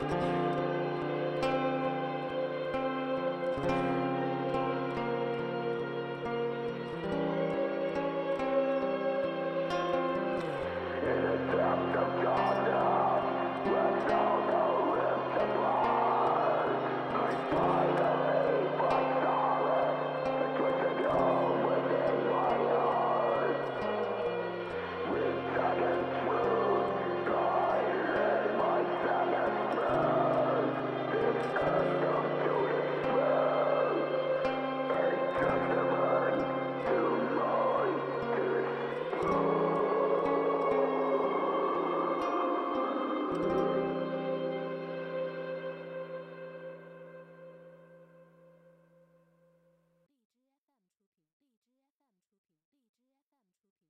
Bye.